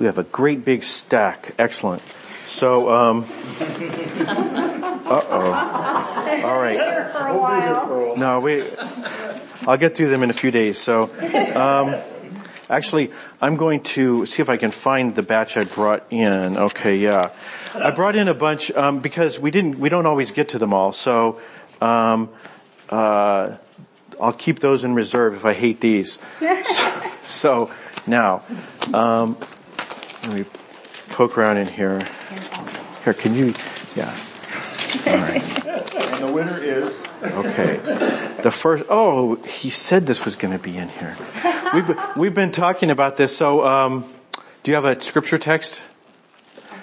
we have a great big stack. Excellent. So, um, uh-oh. All right. For a while. No, we, I'll get through them in a few days. So, um, actually, I'm going to see if I can find the batch I brought in. Okay, yeah. I brought in a bunch, um, because we didn't, we don't always get to them all. So, um, uh, I'll keep those in reserve if I hate these. so, so now, um, let me poke around in here. Here, can you, yeah. All right. And the winner is, Okay. The first, oh, he said this was going to be in here. We've, been- we've been talking about this. So, um, do you have a scripture text?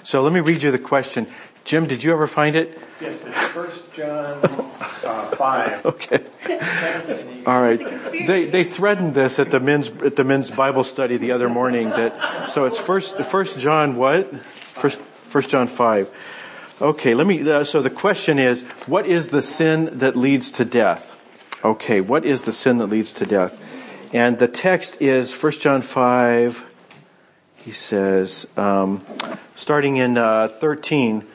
So let me read you the question. Jim, did you ever find it? Yes, it's First John, uh, five. Okay. All right. They, they threatened this at the men's, at the men's Bible study the other morning that, so it's first, first John what? First, first John 5. Okay, let me, uh, so the question is, what is the sin that leads to death? Okay, what is the sin that leads to death? And the text is 1 John 5, he says, um, starting in uh, 13,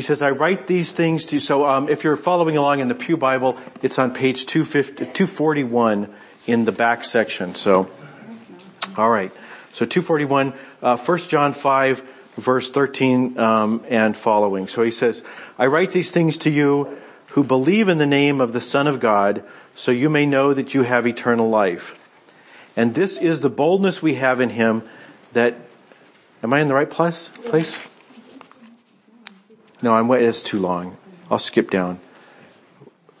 he says, I write these things to you. So um, if you're following along in the Pew Bible, it's on page 241 in the back section. So, all right. So 241, uh, 1 John 5, verse 13 um, and following. So he says, I write these things to you who believe in the name of the Son of God, so you may know that you have eternal life. And this is the boldness we have in him that, am I in the right place? Place? No, I'm, it's too long. I'll skip down.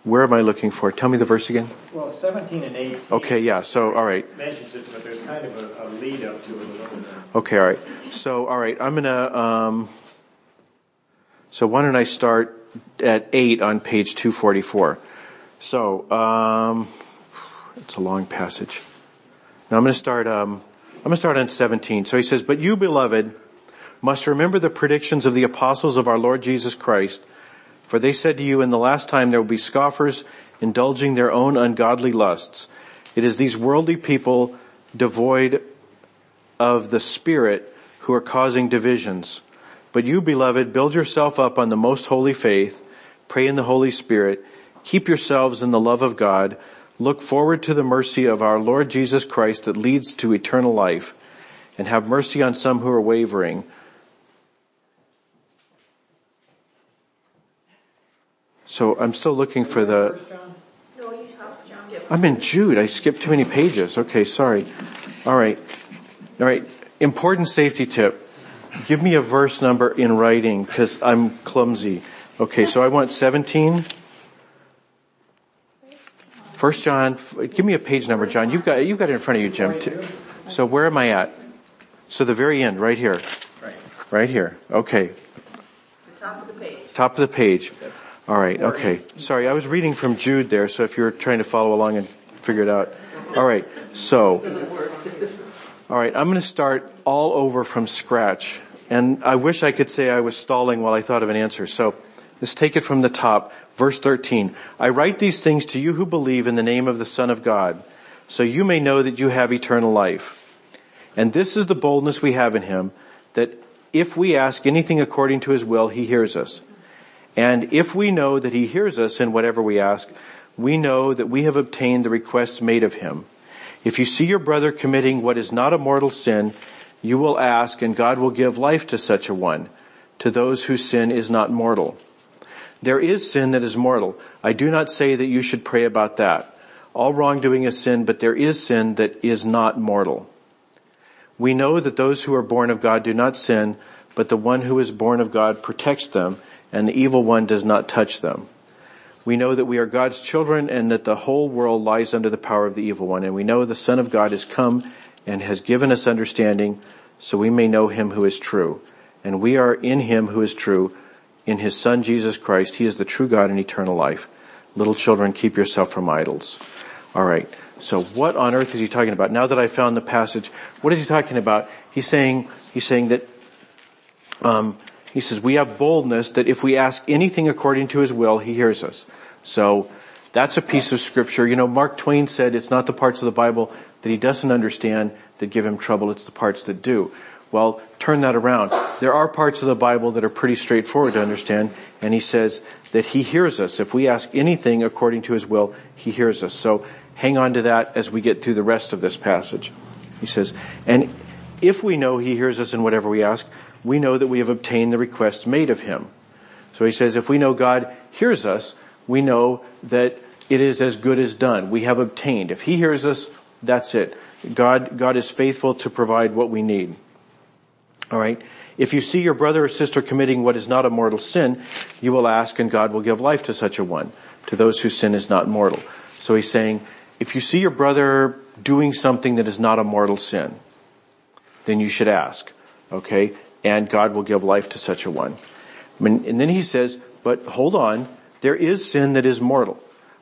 Where am I looking for? Tell me the verse again. Well, seventeen and eighteen. Okay, yeah, so alright. Mentions it, but there's kind of a, a lead up to it a little bit. Okay, alright. So, alright, I'm gonna, um, so why don't I start at 8 on page 244. So, um, it's a long passage. Now I'm gonna start, um, I'm gonna start on 17. So he says, but you beloved must remember the predictions of the apostles of our Lord Jesus Christ, for they said to you in the last time there will be scoffers indulging their own ungodly lusts. It is these worldly people devoid of the Spirit who are causing divisions. But you, beloved, build yourself up on the most holy faith, pray in the Holy Spirit, keep yourselves in the love of God, look forward to the mercy of our Lord Jesus Christ that leads to eternal life, and have mercy on some who are wavering. So I'm still looking for the, First John? No, you tossed John. I'm in Jude. I skipped too many pages. Okay, sorry. All right. All right. Important safety tip. Give me a verse number in writing because I'm clumsy. Okay, so I want 17. First John, give me a page number, John. You've got, you've got it in front of you, Jim. too. So where am I at? So the very end, right here. Right. Right here. Okay. The top of the page. Top of the page. All right. Okay. Sorry, I was reading from Jude there, so if you're trying to follow along and figure it out. All right. So, all right. I'm going to start all over from scratch, and I wish I could say I was stalling while I thought of an answer. So, let's take it from the top. Verse 13. I write these things to you who believe in the name of the Son of God, so you may know that you have eternal life. And this is the boldness we have in Him, that if we ask anything according to His will, He hears us. And if we know that he hears us in whatever we ask, we know that we have obtained the requests made of him. If you see your brother committing what is not a mortal sin, you will ask and God will give life to such a one, to those whose sin is not mortal. There is sin that is mortal. I do not say that you should pray about that. All wrongdoing is sin, but there is sin that is not mortal. We know that those who are born of God do not sin, but the one who is born of God protects them and the evil one does not touch them. We know that we are God's children and that the whole world lies under the power of the evil one. And we know the Son of God has come and has given us understanding so we may know him who is true. And we are in him who is true, in his Son Jesus Christ. He is the true God and eternal life. Little children, keep yourself from idols. Alright. So what on earth is he talking about? Now that I found the passage, what is he talking about? He's saying, he's saying that, um, he says, we have boldness that if we ask anything according to his will, he hears us. So that's a piece of scripture. You know, Mark Twain said it's not the parts of the Bible that he doesn't understand that give him trouble, it's the parts that do. Well, turn that around. There are parts of the Bible that are pretty straightforward to understand, and he says that he hears us. If we ask anything according to his will, he hears us. So hang on to that as we get through the rest of this passage. He says, and if we know he hears us in whatever we ask, we know that we have obtained the requests made of him. So he says, if we know God hears us, we know that it is as good as done. We have obtained. If he hears us, that's it. God, God is faithful to provide what we need. Alright? If you see your brother or sister committing what is not a mortal sin, you will ask and God will give life to such a one, to those whose sin is not mortal. So he's saying, if you see your brother doing something that is not a mortal sin, then you should ask. Okay? And God will give life to such a one. And then he says, but hold on, there is sin that is mortal.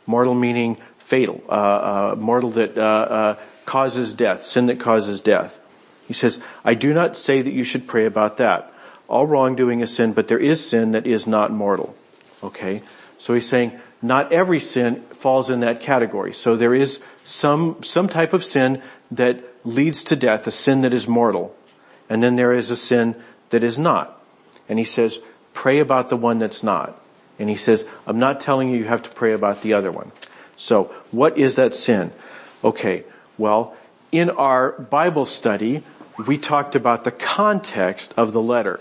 Mortal meaning fatal, uh, uh, mortal that uh, uh causes death, sin that causes death. He says, I do not say that you should pray about that. All wrongdoing is sin, but there is sin that is not mortal. Okay? So he's saying, not every sin falls in that category. So there is some, some type of sin that leads to death, a sin that is mortal. And then there is a sin that is not. And he says, pray about the one that's not. And he says, I'm not telling you you have to pray about the other one. So what is that sin? Okay, well, in our Bible study, we talked about the context of the letter.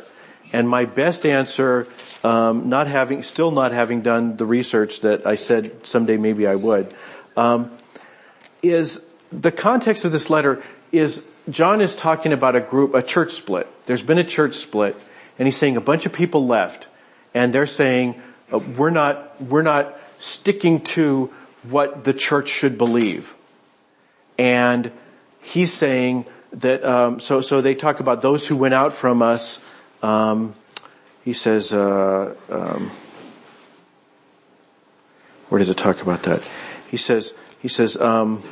And my best answer, um, not having, still not having done the research that I said someday maybe I would, um, is the context of this letter is John is talking about a group, a church split. There's been a church split, and he's saying a bunch of people left, and they're saying uh, we're not we're not sticking to what the church should believe, and he's saying that um, so so they talk about those who went out from us. Um, he says, uh, um, where does it talk about that? He says he says um,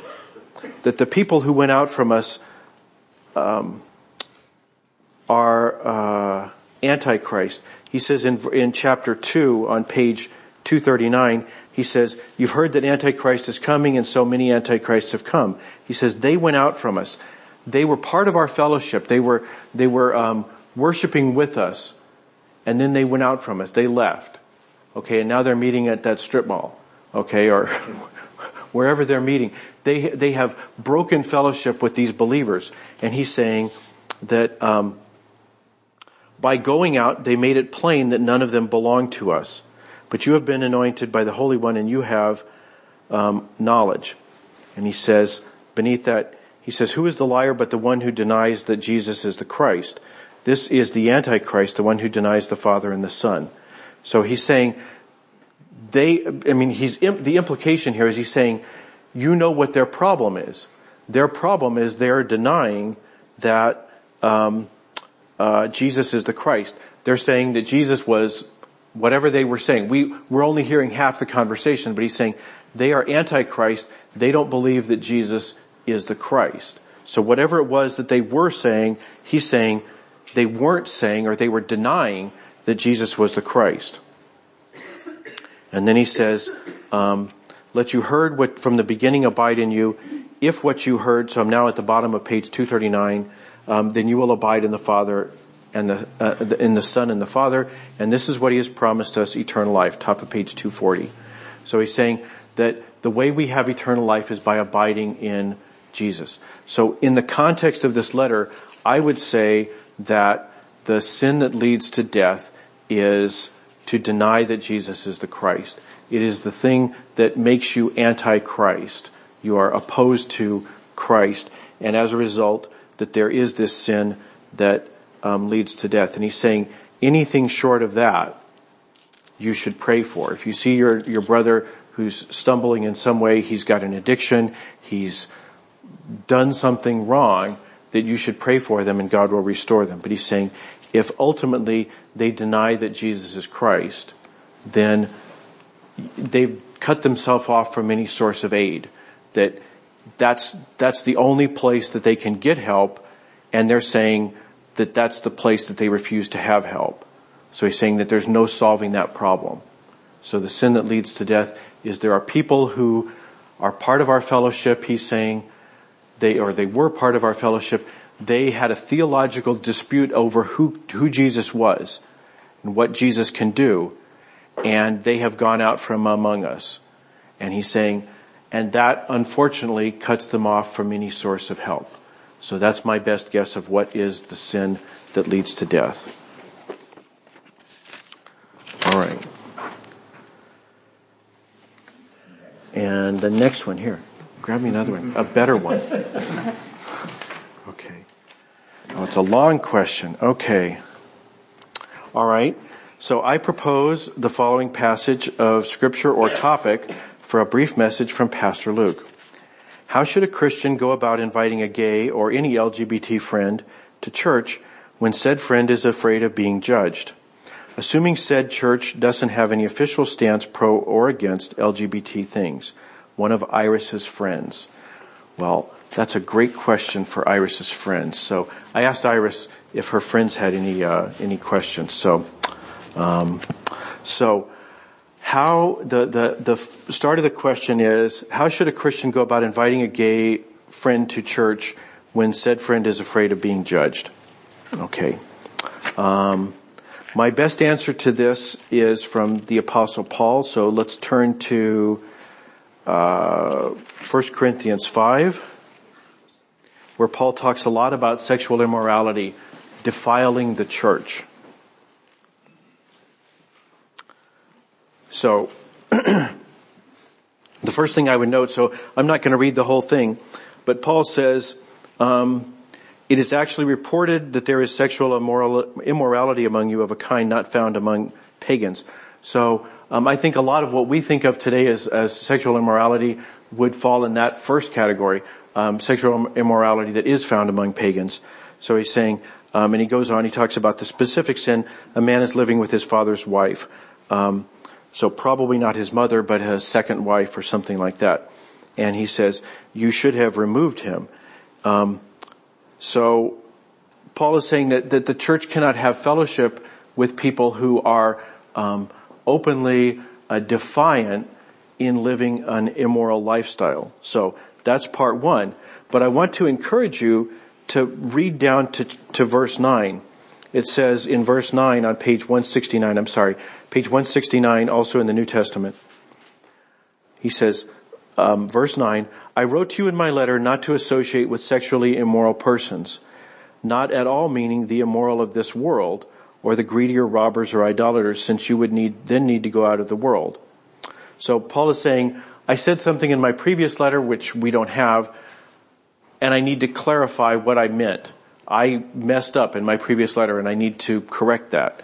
that the people who went out from us um, are uh, antichrist. He says in in chapter two on page two thirty nine he says, you've heard that Antichrist is coming and so many Antichrists have come. He says, they went out from us. They were part of our fellowship. They were, they were, um, worshiping with us. And then they went out from us. They left. Okay. And now they're meeting at that strip mall. Okay. Or wherever they're meeting. They, they have broken fellowship with these believers. And he's saying that, um, by going out, they made it plain that none of them belonged to us. But you have been anointed by the Holy One and you have um, knowledge. And he says, beneath that, he says, who is the liar but the one who denies that Jesus is the Christ? This is the Antichrist, the one who denies the Father and the Son. So he's saying, they, I mean, he's, the implication here is he's saying, you know what their problem is. Their problem is they're denying that um, uh, Jesus is the Christ. They're saying that Jesus was whatever they were saying. We, we're only hearing half the conversation, but he's saying they are antichrist. They don't believe that Jesus is the Christ. So whatever it was that they were saying, he's saying they weren't saying or they were denying that Jesus was the Christ. And then he says, um, let you heard what from the beginning abide in you. If what you heard, so I'm now at the bottom of page 239, um, then you will abide in the Father and the, uh, in the Son and the Father, and this is what He has promised us, eternal life, top of page 240. So He's saying that the way we have eternal life is by abiding in Jesus. So in the context of this letter, I would say that the sin that leads to death is to deny that Jesus is the Christ. It is the thing that makes you anti-Christ. You are opposed to Christ, and as a result, that there is this sin that um, leads to death. And he's saying anything short of that, you should pray for. If you see your, your brother who's stumbling in some way, he's got an addiction, he's done something wrong, that you should pray for them and God will restore them. But he's saying, if ultimately they deny that Jesus is Christ, then they've cut themselves off from any source of aid. That that's, that's the only place that they can get help and they're saying, that that's the place that they refuse to have help. So he's saying that there's no solving that problem. So the sin that leads to death is there are people who are part of our fellowship, he's saying, they, or they were part of our fellowship, they had a theological dispute over who, who Jesus was and what Jesus can do. And they have gone out from among us. And he's saying, and that unfortunately cuts them off from any source of help. So that's my best guess of what is the sin that leads to death. All right. And the next one here. Grab me another one. A better one. Oh, it's a long question. Okay. All right. So I propose the following passage of scripture or topic for a brief message from Pastor Luke. How should a Christian go about inviting a gay or any LGBT friend to church when said friend is afraid of being judged? Assuming said church doesn't have any official stance pro or against LGBT things. One of Iris's friends. Well, that's a great question for Iris's friends. So I asked Iris if her friends had any uh, any questions. So, um, so how the the the start of the question is how should a Christian go about inviting a gay friend to church when said friend is afraid of being judged? Okay. Um, my best answer to this is from the apostle Paul. So let's turn to uh, 1 Corinthians 5, where Paul talks a lot about sexual immorality defiling the church. So, the first thing I would note, so I'm not going to read the whole thing, but Paul says, um, it is actually reported that there is sexual immoral, immorality among you of a kind not found among pagans. So um, I think a lot of what we think of today as, as sexual immorality would fall in that first category, um, sexual immorality that is found among pagans. So he's saying, um, and he goes on, he talks about the specific sin, a man is living with his father's wife. Um, so probably not his mother, but his second wife or something like that. And he says, you should have removed him. Um, so Paul is saying that, that the church cannot have fellowship with people who are um, openly uh, defiant in living an immoral lifestyle. So that's part one. But I want to encourage you to read down to, to verse nine. It says in verse nine on page 169, I'm sorry, page 169 also in the New Testament. He says, um, verse 9, I wrote to you in my letter not to associate with sexually immoral persons, not at all meaning the immoral of this world, or the greedy or robbers or idolaters, since you would need, then need to go out of the world. So Paul is saying, I said something in my previous letter which we don't have, and I need to clarify what I meant. I messed up in my previous letter and I need to correct that.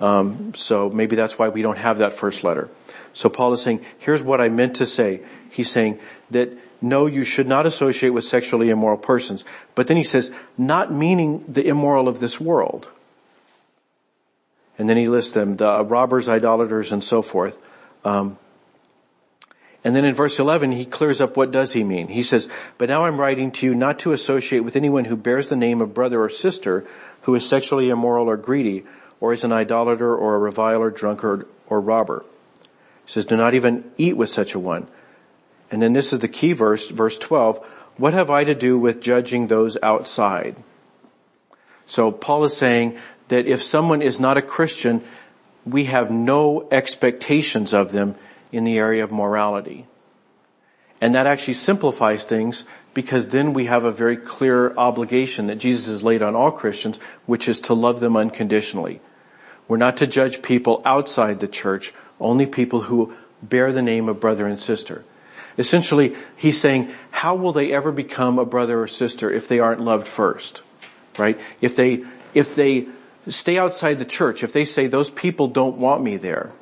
Um, so maybe that's why we don't have that first letter. So Paul is saying, here's what I meant to say. He's saying that no, you should not associate with sexually immoral persons. But then he says, not meaning the immoral of this world. And then he lists them, the robbers, idolaters, and so forth. Um, and then in verse 11, he clears up what does he mean. He says, but now I'm writing to you not to associate with anyone who bears the name of brother or sister who is sexually immoral or greedy or is an idolater or a reviler, drunkard, or robber. He says, do not even eat with such a one. And then this is the key verse, verse 12. What have I to do with judging those outside? So Paul is saying that if someone is not a Christian, we have no expectations of them in the area of morality. And that actually simplifies things because then we have a very clear obligation that Jesus has laid on all Christians, which is to love them unconditionally. We're not to judge people outside the church, only people who bear the name of brother and sister. Essentially, he's saying, how will they ever become a brother or sister if they aren't loved first? Right? If they, if they stay outside the church, if they say those people don't want me there,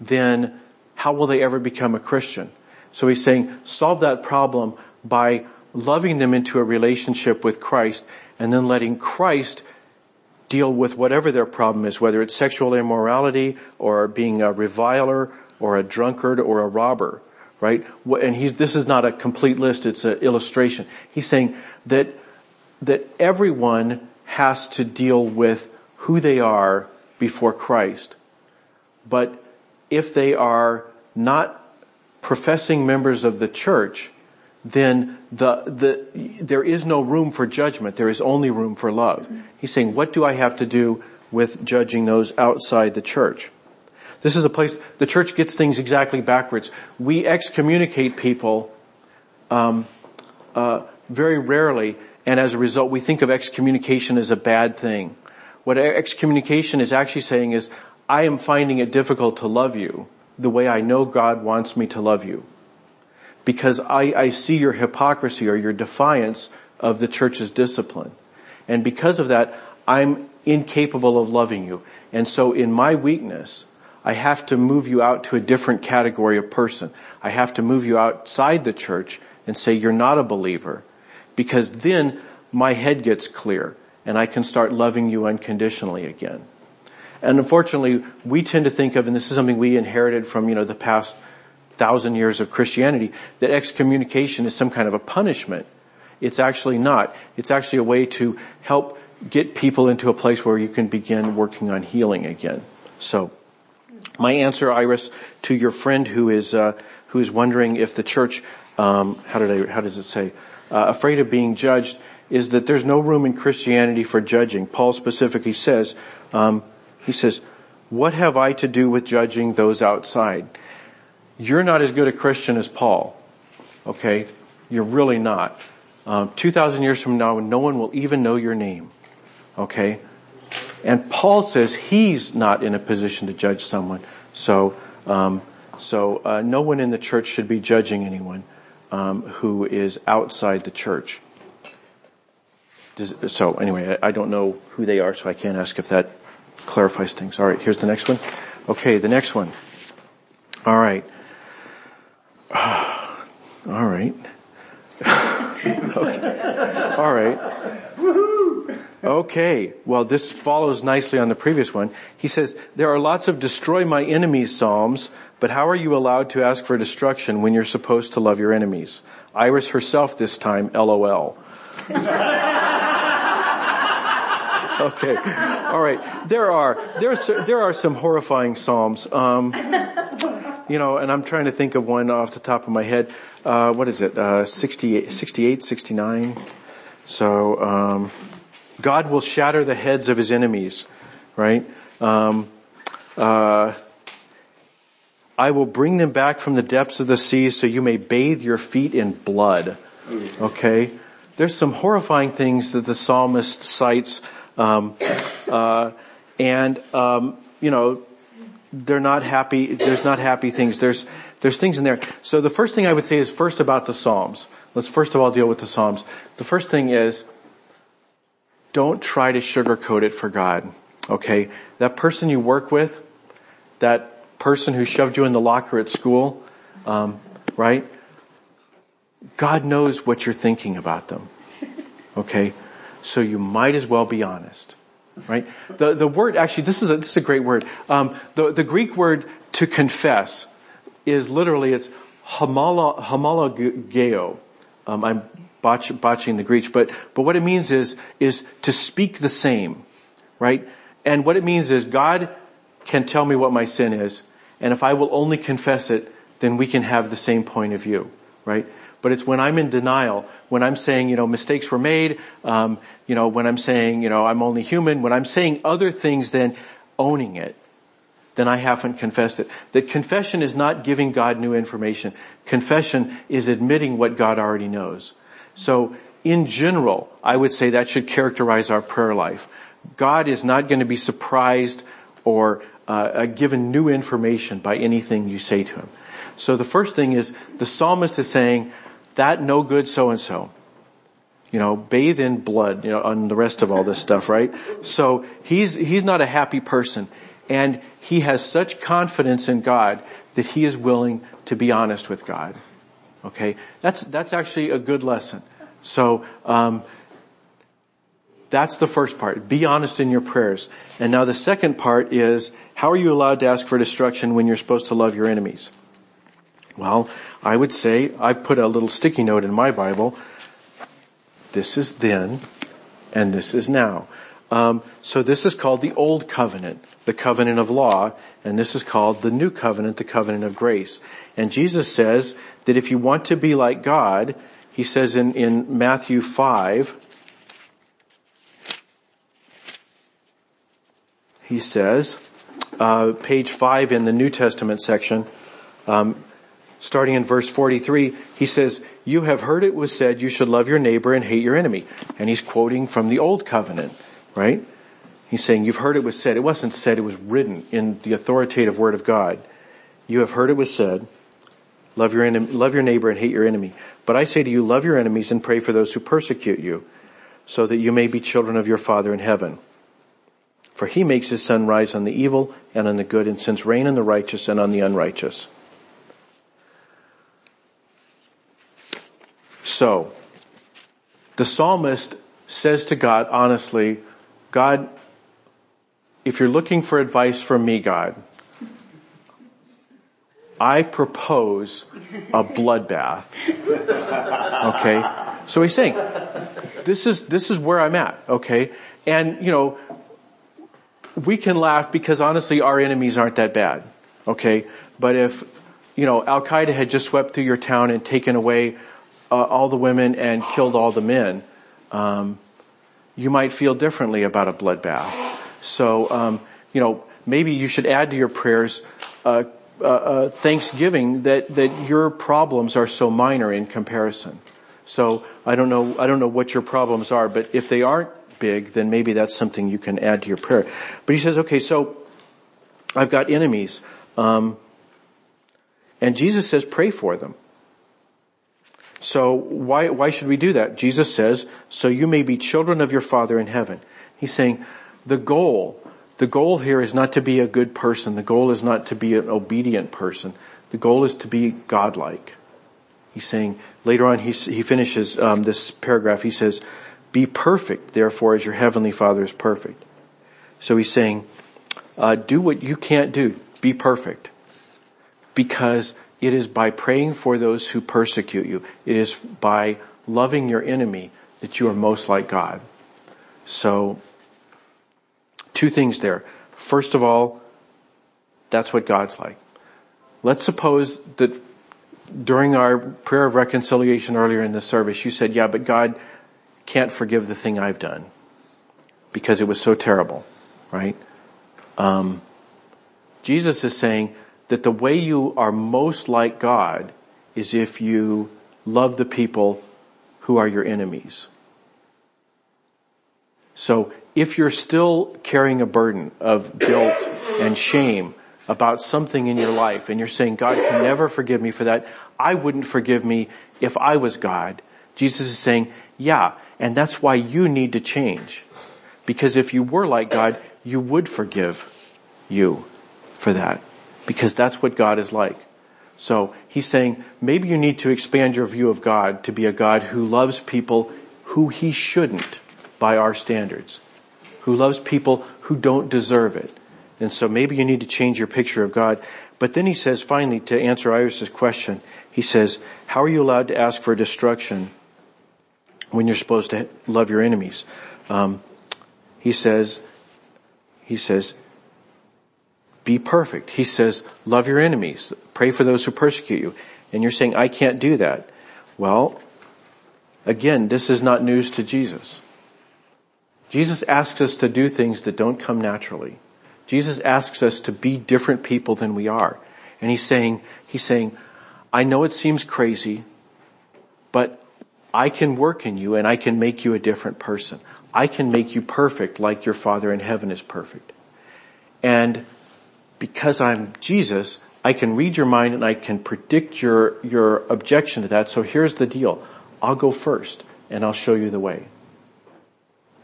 then how will they ever become a Christian? So he's saying, solve that problem by loving them into a relationship with Christ and then letting Christ deal with whatever their problem is, whether it's sexual immorality or being a reviler or a drunkard or a robber, right? And he's, this is not a complete list, it's an illustration. He's saying that, that everyone has to deal with who they are before Christ. But if they are not professing members of the church, then the, the, there is no room for judgment. There is only room for love. He's saying, what do I have to do with judging those outside the church? This is a place, the church gets things exactly backwards. We excommunicate people, um, uh, very rarely, and as a result, we think of excommunication as a bad thing. What excommunication is actually saying is, I am finding it difficult to love you the way I know God wants me to love you. Because I, I see your hypocrisy or your defiance of the church's discipline. And because of that, I'm incapable of loving you. And so in my weakness, I have to move you out to a different category of person. I have to move you outside the church and say you're not a believer. Because then my head gets clear and I can start loving you unconditionally again. And unfortunately, we tend to think of, and this is something we inherited from, you know, the past thousand years of Christianity, that excommunication is some kind of a punishment. It's actually not. It's actually a way to help get people into a place where you can begin working on healing again. So, my answer, Iris, to your friend who is uh, who is wondering if the church, um, how did I, how does it say, uh, afraid of being judged, is that there's no room in Christianity for judging. Paul specifically says, um, he says, "What have I to do with judging those outside?" You're not as good a Christian as Paul. Okay? You're really not. Um, 2,000 years from now, no one will even know your name. Okay? And Paul says he's not in a position to judge someone. So, um, so uh, no one in the church should be judging anyone um, who is outside the church. Does, so anyway, I, I don't know who they are, so I can't ask if that clarifies things. All right, here's the next one. Okay, the next one. All right. All right. okay. All right. Okay. Well, this follows nicely on the previous one. He says, there are lots of destroy my enemies psalms, but how are you allowed to ask for destruction when you're supposed to love your enemies? Iris herself this time, LOL. okay. All right. There are, there's, there are some horrifying psalms. Um, you know, and I'm trying to think of one off the top of my head. Uh, what is it? Uh, 68, 68, 69. So, um, God will shatter the heads of his enemies, right? Um, uh, I will bring them back from the depths of the sea so you may bathe your feet in blood. Okay? There's some horrifying things that the psalmist cites, um, uh, and, um, you know, they're not happy, there's not happy things. There's, there's things in there. So the first thing I would say is first about the Psalms. Let's first of all deal with the Psalms. The first thing is, don't try to sugarcoat it for God. Okay? That person you work with, that person who shoved you in the locker at school, um, right? God knows what you're thinking about them. Okay? So you might as well be honest. Right? The, the word, actually, this is a, this is a great word. Um, the, the Greek word to confess is literally, it's homologeo. Um, I'm botch, botching the Greek, but, but what it means is, is to speak the same, right? And what it means is God can tell me what my sin is, and if I will only confess it, then we can have the same point of view, right? But it's when I'm in denial, when I'm saying, you know, mistakes were made, um, you know, when I'm saying, you know, I'm only human, when I'm saying other things than owning it, then I haven't confessed it. That confession is not giving God new information. Confession is admitting what God already knows. So in general, I would say that should characterize our prayer life. God is not going to be surprised or uh, uh, given new information by anything you say to him. So the first thing is the psalmist is saying that no good so and so. You know, bathe in blood, you know, on the rest of all this stuff, right? So he's, he's not a happy person and he has such confidence in God that he is willing to be honest with God. Okay, that's that's actually a good lesson. So um, that's the first part. Be honest in your prayers. And now the second part is how are you allowed to ask for destruction when you're supposed to love your enemies? Well, I would say I put a little sticky note in my Bible. This is then, and this is now. Um, so this is called the Old Covenant, the covenant of law, and this is called the New Covenant, the covenant of grace. And Jesus says that if you want to be like God, he says in, in Matthew 5, he says, uh, page 5 in the New Testament section, um, starting in verse 43, he says, you have heard it was said you should love your neighbor and hate your enemy. And he's quoting from the old covenant, right? He's saying, you've heard it was said. It wasn't said, it was written in the authoritative word of God. You have heard it was said, love your enemy, love your neighbor and hate your enemy. But I say to you, love your enemies and pray for those who persecute you, so that you may be children of your Father in heaven. For he makes his sun rise on the evil and on the good and sends rain on the righteous and on the unrighteous. So, the psalmist says to God honestly, God, if you're looking for advice from me, God, I propose a bloodbath. Okay? So he's saying, this is, this is where I'm at, okay? And, you know, we can laugh because honestly our enemies aren't that bad, okay? But if, you know, Al Qaeda had just swept through your town and taken away uh, all the women and killed all the men, um, you might feel differently about a bloodbath. So, um, you know, maybe you should add to your prayers uh, uh, uh, thanksgiving that that your problems are so minor in comparison. So I don't know I don't know what your problems are, but if they aren't big, then maybe that's something you can add to your prayer. But he says, okay, so I've got enemies, um, and Jesus says pray for them. So why why should we do that? Jesus says, so you may be children of your Father in heaven. He's saying the goal the goal here is not to be a good person. The goal is not to be an obedient person. The goal is to be godlike. He's saying later on. He he finishes um, this paragraph. He says, "Be perfect, therefore, as your heavenly Father is perfect." So he's saying, uh, "Do what you can't do. Be perfect, because it is by praying for those who persecute you. It is by loving your enemy that you are most like God." So Two things there. First of all, that's what God's like. Let's suppose that during our prayer of reconciliation earlier in the service, you said, yeah, but God can't forgive the thing I've done because it was so terrible, right? Um, Jesus is saying that the way you are most like God is if you love the people who are your enemies. So if you're still carrying a burden of guilt and shame about something in your life and you're saying, God can never forgive me for that, I wouldn't forgive me if I was God. Jesus is saying, yeah, and that's why you need to change. Because if you were like God, you would forgive you for that. Because that's what God is like. So he's saying maybe you need to expand your view of God to be a God who loves people who he shouldn't by our standards who loves people who don't deserve it. And so maybe you need to change your picture of God. But then he says finally to answer Iris's question, he says, how are you allowed to ask for destruction when you're supposed to love your enemies? Um, he says, he says, be perfect. He says, love your enemies. Pray for those who persecute you. And you're saying, I can't do that. Well, again, this is not news to Jesus. Jesus asks us to do things that don't come naturally. Jesus asks us to be different people than we are. And he's saying, he's saying, I know it seems crazy, but I can work in you and I can make you a different person. I can make you perfect like your Father in heaven is perfect. And because I'm Jesus, I can read your mind and I can predict your, your objection to that. So here's the deal. I'll go first and I'll show you the way.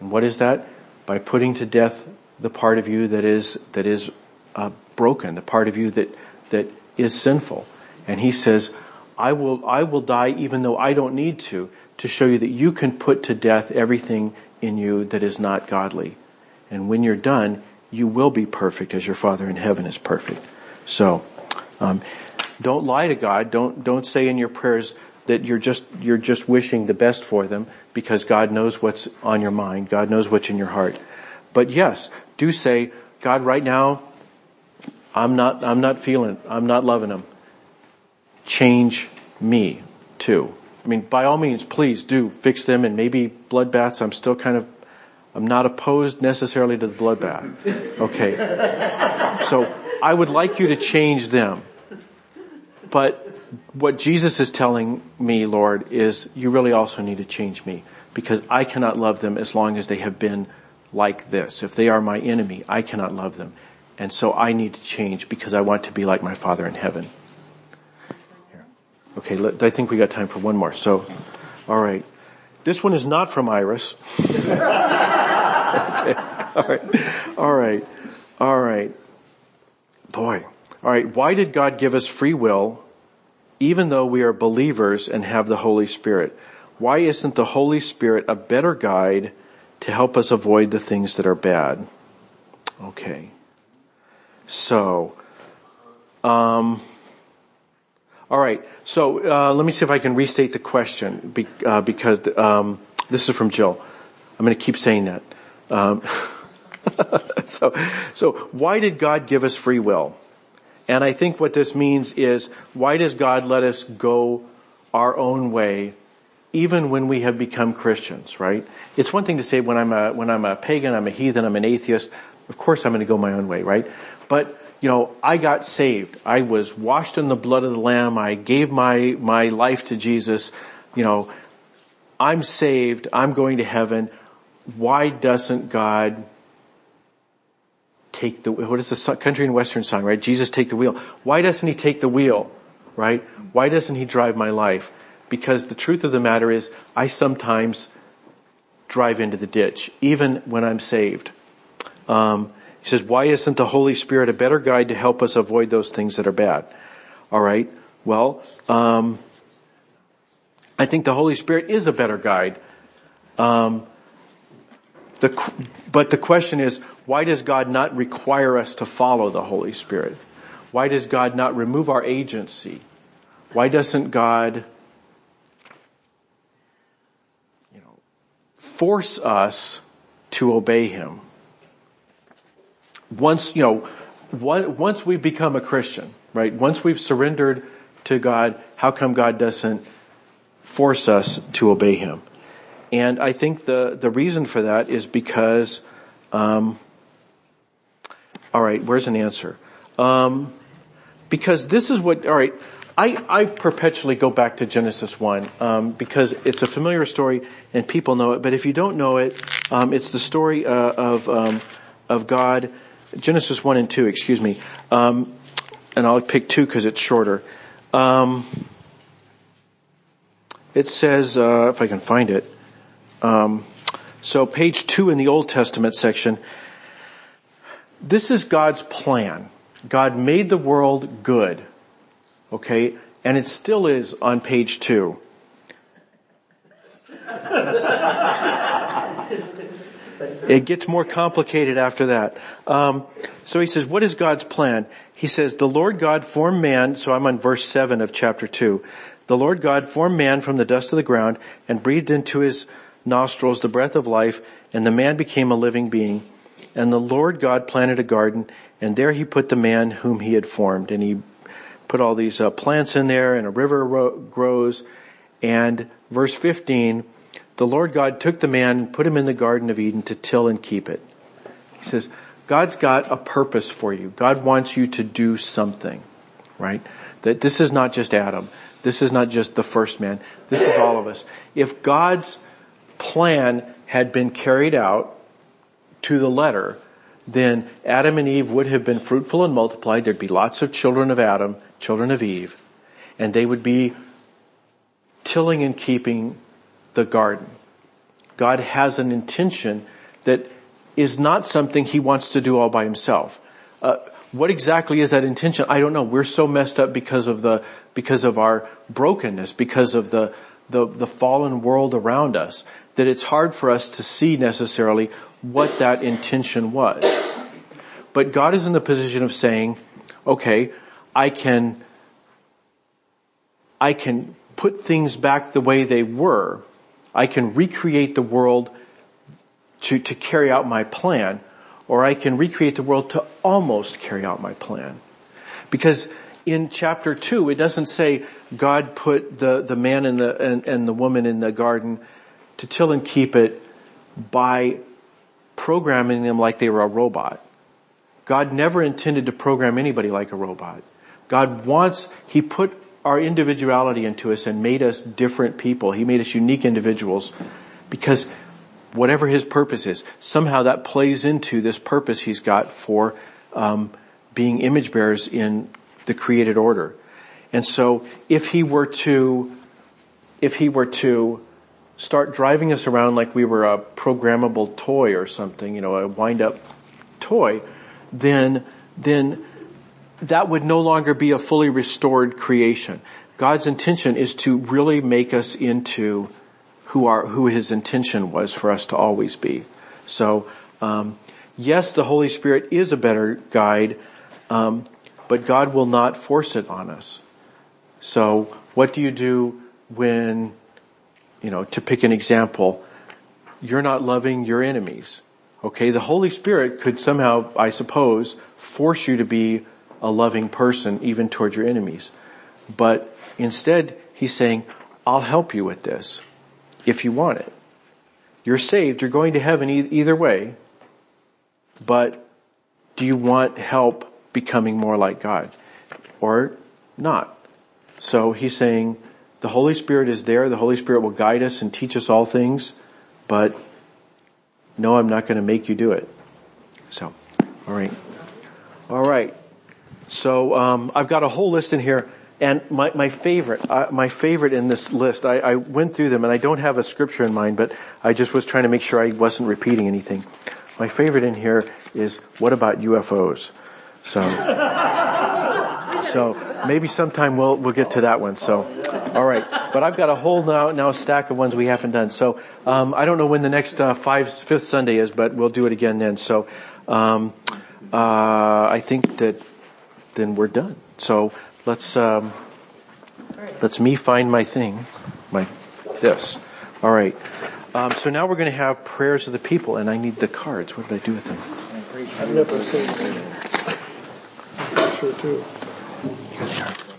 And what is that? By putting to death the part of you that is, that is uh, broken, the part of you that, that is sinful. And he says, I will, I will die even though I don't need to, to show you that you can put to death everything in you that is not godly. And when you're done, you will be perfect as your Father in heaven is perfect. So, um, don't lie to God. Don't, don't say in your prayers, that you're just, you're just wishing the best for them because God knows what's on your mind. God knows what's in your heart. But yes, do say, God, right now, I'm not, I'm not feeling. I'm not loving them. Change me too. I mean, by all means, please do fix them and maybe bloodbaths. I'm still kind of, I'm not opposed necessarily to the bloodbath. Okay. So I would like you to change them. But what Jesus is telling me, Lord, is you really also need to change me because I cannot love them as long as they have been like this. If they are my enemy, I cannot love them. And so I need to change because I want to be like my Father in heaven. Okay, I think we got time for one more. So, alright. This one is not from Iris. okay. Alright. Alright. Alright. Boy. Alright. Why did God give us free will even though we are believers and have the Holy Spirit? Why isn't the Holy Spirit a better guide to help us avoid the things that are bad? Okay. So, um, all right. So uh, let me see if I can restate the question be, uh, because um, this is from Jill. I'm going to keep saying that. Um, so, so why did God give us free will? And I think what this means is why does God let us go our own way even when we have become Christians, right? It's one thing to say when I'm a, when I'm a pagan, I'm a heathen, I'm an atheist, of course I'm going to go my own way, right? But you know, I got saved. I was washed in the blood of the Lamb. I gave my, my life to Jesus. You know, I'm saved. I'm going to heaven. Why doesn't God take the, what is the country and western song, right? Jesus take the wheel. Why doesn't he take the wheel, right? Why doesn't he drive my life? Because the truth of the matter is I sometimes drive into the ditch, even when I'm saved. Um, he says, why isn't the Holy Spirit a better guide to help us avoid those things that are bad? Alright, well, um, I think the Holy Spirit is a better guide. Um, the, but the question is, why does God not require us to follow the Holy Spirit? Why does God not remove our agency? Why doesn't God, you know, force us to obey Him? Once, you know, once we become a Christian, right? Once we've surrendered to God, how come God doesn't force us to obey Him? And I think the, the reason for that is because, um, alright, where's an answer? Um, because this is what, alright, I, I perpetually go back to Genesis 1, um, because it's a familiar story and people know it, but if you don't know it, um, it's the story uh, of, um, of God Genesis 1 and 2, excuse me. Um, and I'll pick 2 because it's shorter. Um, it says, uh, if I can find it, um, so page 2 in the Old Testament section, this is God's plan. God made the world good. Okay? And it still is on page 2. It gets more complicated after that. Um, so he says, what is God's plan? He says, the Lord God formed man, so I'm on verse 7 of chapter 2. The Lord God formed man from the dust of the ground and breathed into his nostrils the breath of life, and the man became a living being. And the Lord God planted a garden, and there he put the man whom he had formed. And he put all these uh, plants in there, and a river ro- grows. And verse 15, the Lord God took the man and put him in the Garden of Eden to till and keep it. He says, God's got a purpose for you. God wants you to do something, right? That this is not just Adam. This is not just the first man. This is all of us. If God's plan had been carried out to the letter, then Adam and Eve would have been fruitful and multiplied. There'd be lots of children of Adam, children of Eve, and they would be tilling and keeping the garden. God has an intention that is not something he wants to do all by himself. Uh, what exactly is that intention? I don't know. We're so messed up because of the, because of our brokenness, because of the, the, the fallen world around us, that it's hard for us to see necessarily what that intention was. But God is in the position of saying, okay, I can, I can put things back the way they were I can recreate the world to, to carry out my plan, or I can recreate the world to almost carry out my plan. Because in chapter two, it doesn't say God put the, the man and the, and, and the woman in the garden to till and keep it by programming them like they were a robot. God never intended to program anybody like a robot. God wants, He put our individuality into us and made us different people. He made us unique individuals because whatever His purpose is, somehow that plays into this purpose He's got for um, being image bearers in the created order. And so if He were to, if He were to start driving us around like we were a programmable toy or something, you know, a wind up toy, then, then that would no longer be a fully restored creation. God's intention is to really make us into who our, who his intention was for us to always be. So, um, yes, the Holy Spirit is a better guide, um, but God will not force it on us. So, what do you do when, you know, to pick an example, you're not loving your enemies? Okay, the Holy Spirit could somehow, I suppose, force you to be a loving person even towards your enemies. But instead, He's saying, I'll help you with this if you want it. You're saved, you're going to heaven e- either way, but do you want help becoming more like God? Or not? So He's saying, the Holy Spirit is there, the Holy Spirit will guide us and teach us all things, but no, I'm not going to make you do it. So, all right. All right. So, um, I've got a whole list in here and my, my favorite, uh, my favorite in this list, I, I went through them and I don't have a scripture in mind, but I just was trying to make sure I wasn't repeating anything. My favorite in here is what about UFOs? So, so maybe sometime we'll, we'll get to that one. So, alright. But I've got a whole now, now stack of ones we haven't done. So, um, I don't know when the next, uh, five, fifth Sunday is, but we'll do it again then. So, um, uh, I think that then we're done. So let's, um, let's me find my thing, my, this. Alright. Um, so now we're going to have prayers of the people and I need the cards. What did I do with them? I've never seen them. Sure too. You got the cards.